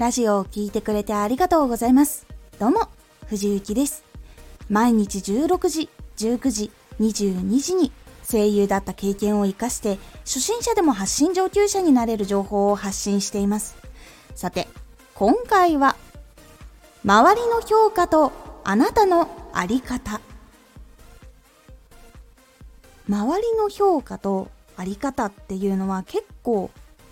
ラジオを聴いてくれてありがとうございます。どうも、藤幸です。毎日16時、19時、22時に声優だった経験を活かして初心者でも発信上級者になれる情報を発信しています。さて、今回は周りの評価とあなたのあり方周りの評価とあり方っていうのは結構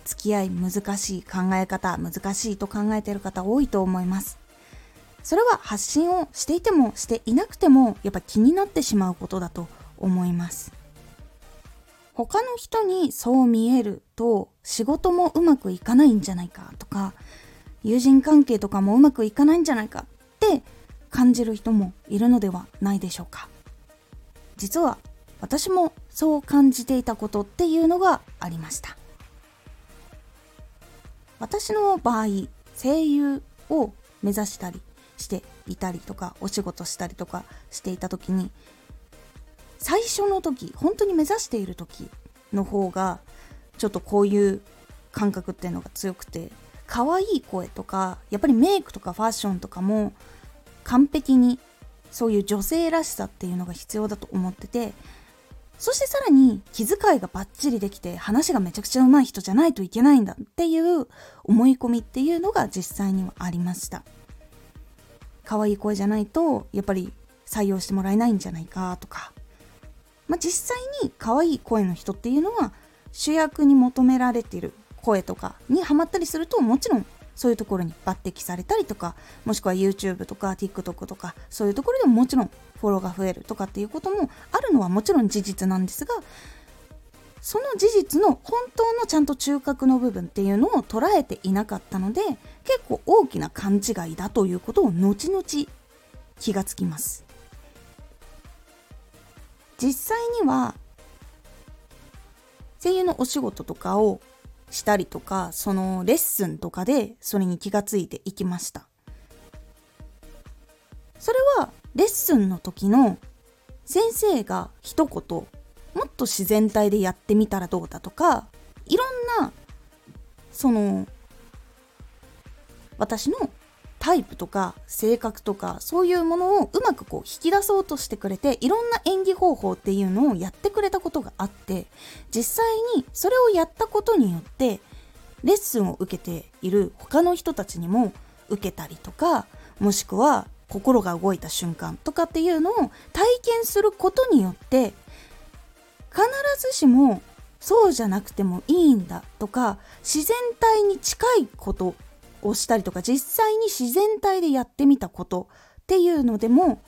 付き合い難しい考え方難しいと考えている方多いと思います。それは発信をしていてもしていなくてもやっぱ気になってしまうことだと思います。他の人にそう見えると仕事もうまくいかないんじゃないかとか友人関係とかもうまくいかないんじゃないかって感じる人もいるのではないでしょうか。実は私もそう感じていたことっていうのがありました。私の場合声優を目指したりしていたりとかお仕事したりとかしていた時に最初の時本当に目指している時の方がちょっとこういう感覚っていうのが強くて可愛い声とかやっぱりメイクとかファッションとかも完璧にそういう女性らしさっていうのが必要だと思っててそしてさらに気遣いがバッチリできて話がめちゃくちゃ上手い人じゃないといけないんだっていう思い込みっていうのが実際にはありました。可愛い声じゃないとやっぱり採用してもらえないんじゃないかとか。まあ実際に可愛い声の人っていうのは主役に求められている声とかにハマったりするともちろんそういうところに抜擢されたりとかもしくは YouTube とか TikTok とかそういうところでももちろんフォローが増えるとかっていうこともあるのはもちろん事実なんですがその事実の本当のちゃんと中核の部分っていうのを捉えていなかったので結構大きな勘違いだということを後々気がつきます。実際には声優のお仕事とかをしたりとかそのレッスンとかでそれに気がついていきました。それはレッスンの時の先生が一言もっと自然体でやってみたらどうだとかいろんなその私のタイプとか性格とかそういうものをうまくこう引き出そうとしてくれていろんな演技方法っていうのをやってくれたことがあって実際にそれをやったことによってレッスンを受けている他の人たちにも受けたりとかもしくは心が動いた瞬間とかっていうのを体験することによって必ずしもそうじゃなくてもいいんだとか自然体に近いことをしたりとか実際に自然体でやってみたことっていうのでも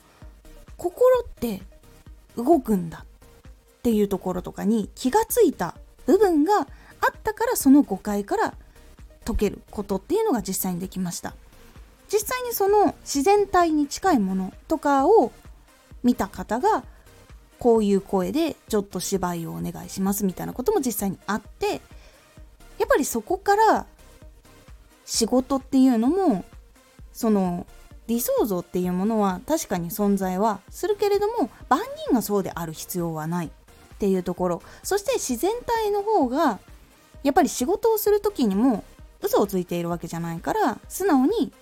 心って動くんだっていうところとかに気がついた部分があったからその誤解から解けることっていうのが実際にできました。実際にその自然体に近いものとかを見た方がこういう声でちょっと芝居をお願いしますみたいなことも実際にあってやっぱりそこから仕事っていうのもその理想像っていうものは確かに存在はするけれども万人がそうである必要はないっていうところ。そして自然体の方がやっぱり仕事をする時にも嘘をついているわけじゃないから素直に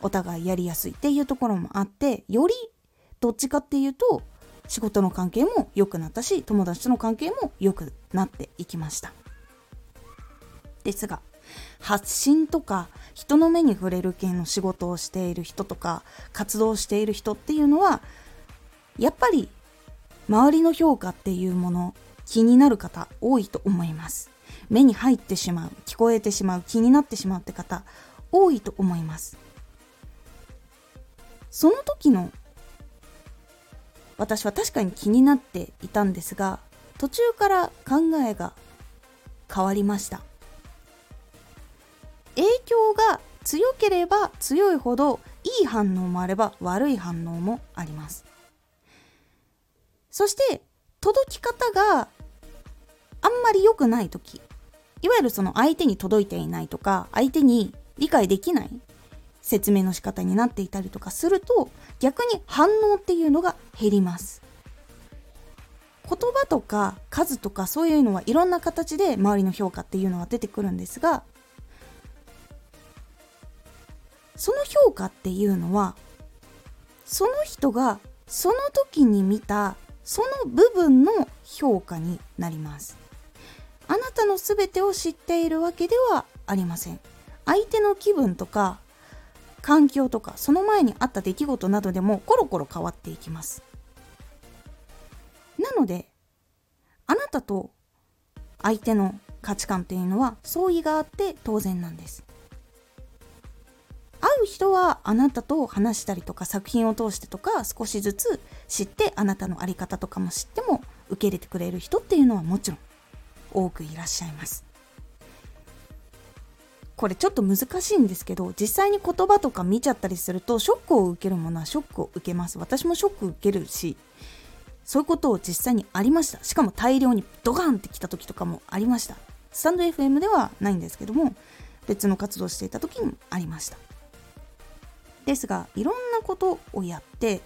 お互いやりやすいっていうところもあってよりどっちかっていうと仕事の関係も良くなったし友達との関係も良くなっていきました。ですが発信とか人の目に触れる系の仕事をしている人とか活動している人っていうのはやっぱり周りの評価っていうもの気になる方多いと思います。目に入ってしまう聞こえてしまう気になってしまうって方多いと思います。その時の私は確かに気になっていたんですが途中から考えが変わりました。影響が強ければ強いほどいい反応もあれば悪い反応もあります。そして届き方があんまり良くない時いわゆるその相手に届いていないとか相手に理解できない説明の仕方になっていたりとかすると逆に反応っていうのが減ります。言葉とか数とかそういうのはいろんな形で周りの評価っていうのは出てくるんですがその評価っていうのはその人がその時に見たその部分の評価になります。あなたの全てを知っているわけではありません。相手の気分とか環境とかその前にあった出来事などでもコロコロ変わっていきます。なのであなたと相手の価値観っていうのは相違があって当然なんです。会う人はあなたと話したりとか作品を通してとか少しずつ知ってあなたの在り方とかも知っても受け入れてくれる人っていうのはもちろん多くいらっしゃいます。これちょっと難しいんですけど実際に言葉とか見ちゃったりするとショックを受けるものはショックを受けます。私もショック受けるしそういうことを実際にありました。しかも大量にドガンってきた時とかもありました。スタンド FM ではないんですけども別の活動していた時にありました。ですがいろんなことをやって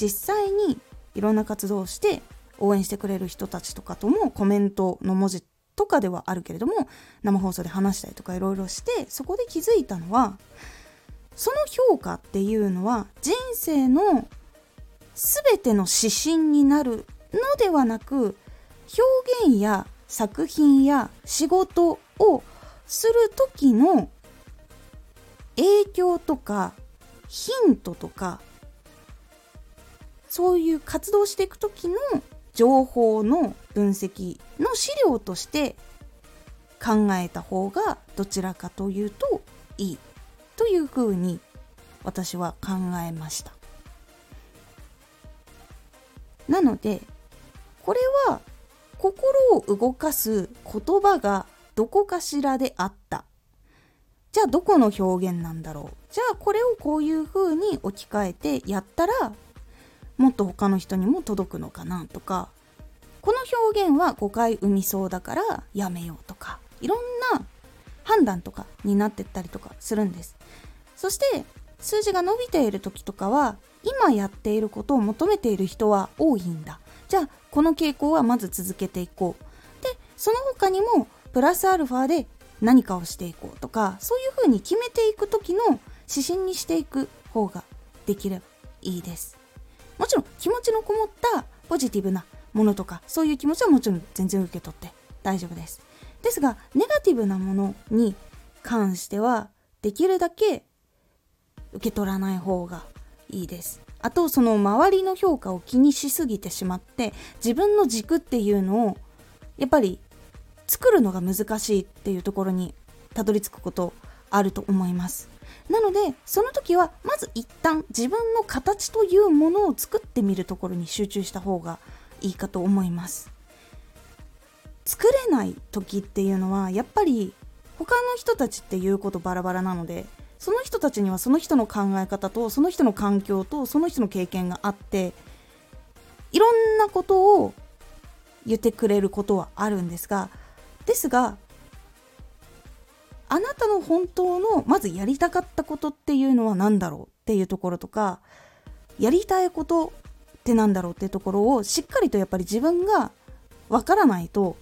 実際にいろんな活動をして応援してくれる人たちとかともコメントの文字とかではあるけれども生放送で話したりとかいろいろしてそこで気づいたのはその評価っていうのは人生の全ての指針になるのではなく表現や作品や仕事をする時の影響とかヒントとかそういう活動していく時の情報の分析の資料として考えた方がどちらかというといいというふうに私は考えました。なのでこれは心を動かす言葉がどこかしらであった。じゃあどこの表現なんだろう。じゃあこれをこういう風に置き換えてやったらもっと他の人にも届くのかなとかこの表現は誤解生みそうだからやめようとかいろんな判断とかになってったりとかするんです。そして数字が伸びている時とかは今やっていることを求めている人は多いんだ。じゃあこの傾向はまず続けていこう。でその他にもプラスアルファで何かをしていこうとかそういうふうに決めていく時の指針にしていく方ができればいいです。もちろん気持ちのこもったポジティブなものとかそういう気持ちはもちろん全然受け取って大丈夫です。ですがネガティブなものに関してはできるだけ受け取らない方がいいです。あとその周りの評価を気にしすぎてしまって自分の軸っていうのをやっぱり作るのが難しいっていうところにたどり着くことあると思います。なのでその時はまず一旦自分の形というものを作ってみるところに集中した方がいいかと思います。作れない時っていうのはやっぱり他の人たちっていうことバラバラなのでその人たちにはその人の考え方とその人の環境とその人の経験があっていろんなことを言ってくれることはあるんですがですがあなたの本当のまずやりたかったことっていうのは何だろうっていうところとかやりたいことってなんだろうっていうところをしっかりとやっぱり自分がわからないと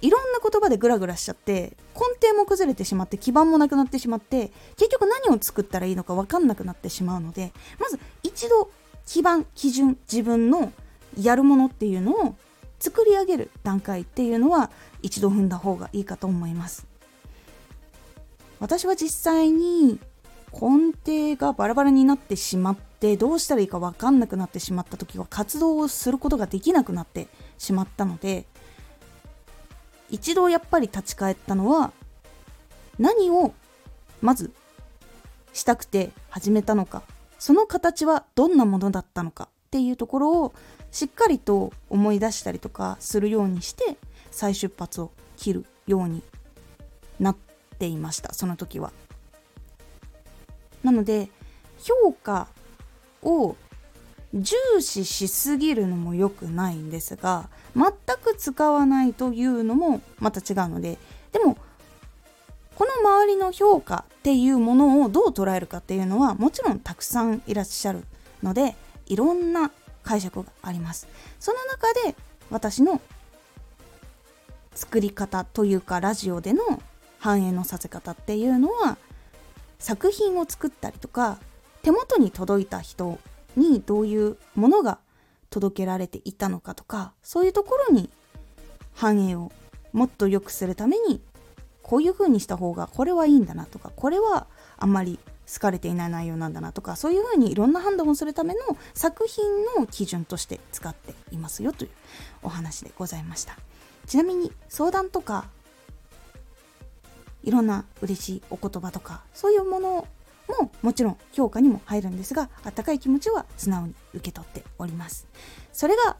いろんな言葉でグラグラしちゃって根底も崩れてしまって基盤もなくなってしまって結局何を作ったらいいのか分かんなくなってしまうのでまず一度基盤基準自分のやるものっていうのを作り上げる段階っていうのは一度踏んだ方がいいかと思います。私は実際に根底がバラバラになってしまってどうしたらいいか分かんなくなってしまった時は活動をすることができなくなってしまったので一度やっぱり立ち返ったのは何をまずしたくて始めたのかその形はどんなものだったのかっていうところをしっかりと思い出したりとかするようにして再出発を切るようになっていましたその時は。なので評価を重視しすぎるのも良くないんですが全く使わないというのもまた違うのででもこの周りの評価っていうものをどう捉えるかっていうのはもちろんたくさんいらっしゃるのでいろんな解釈がありますその中で私の作り方というかラジオでの反映のさせ方っていうのは作品を作ったりとか手元に届いた人にどういうものが届けられていたのかとかそういうところに反映をもっと良くするためにこういう風にした方がこれはいいんだなとかこれはあんまり好かれていない内容なんだなとかそういう風にいろんな判断をするための作品の基準として使っていますよというお話でございました。ちなみに相談とかいろんな嬉しいお言葉とかそういうものももちろん評価にも入るんですがあったかい気持ちは素直に受け取っております。それが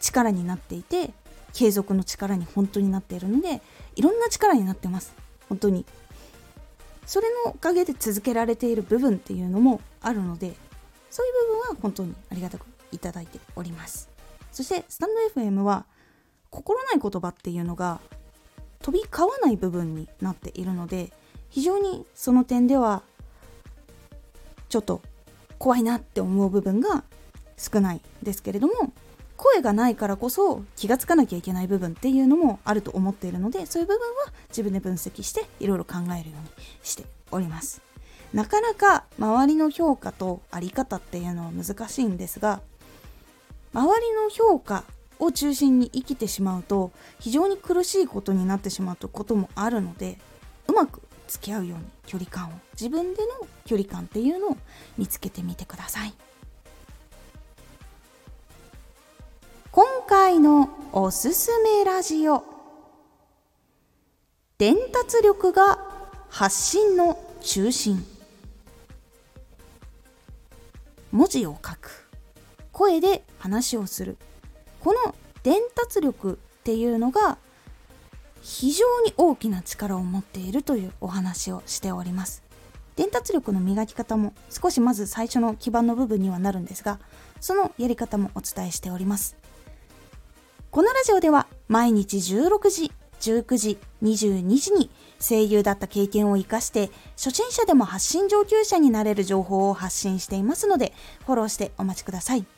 力になっていて継続の力に本当になっているのでいろんな力になってます。本当にそれのおかげで続けられている部分っていうのもあるのでそういう部分は本当にありがたくいただいております。そしてスタンド FM は心ない言葉っていうのが飛び交わない部分になっているので非常にその点ではちょっと怖いなって思う部分が少ないですけれども声がないからこそ気がつかなきゃいけない部分っていうのもあると思っているのでそういう部分は自分で分析していろいろ考えるようにしております。なかなか周りの評価とあり方っていうのは難しいんですが周りの評価を中心に生きてしまうと非常に苦しいことになってしまうこともあるのでうまく付き合うように距離感を自分での距離感っていうのを見つけてみてください。今回のおすすめラジオ。伝達力が発信の中心。文字を書く。声で話をする。この伝達力っていうのが非常に大きな力を持っているというお話をしております伝達力の磨き方も少しまず最初の基盤の部分にはなるんですがそのやり方もお伝えしておりますこのラジオでは毎日16時、19時、22時に声優だった経験を活かして初心者でも発信上級者になれる情報を発信していますのでフォローしてお待ちください。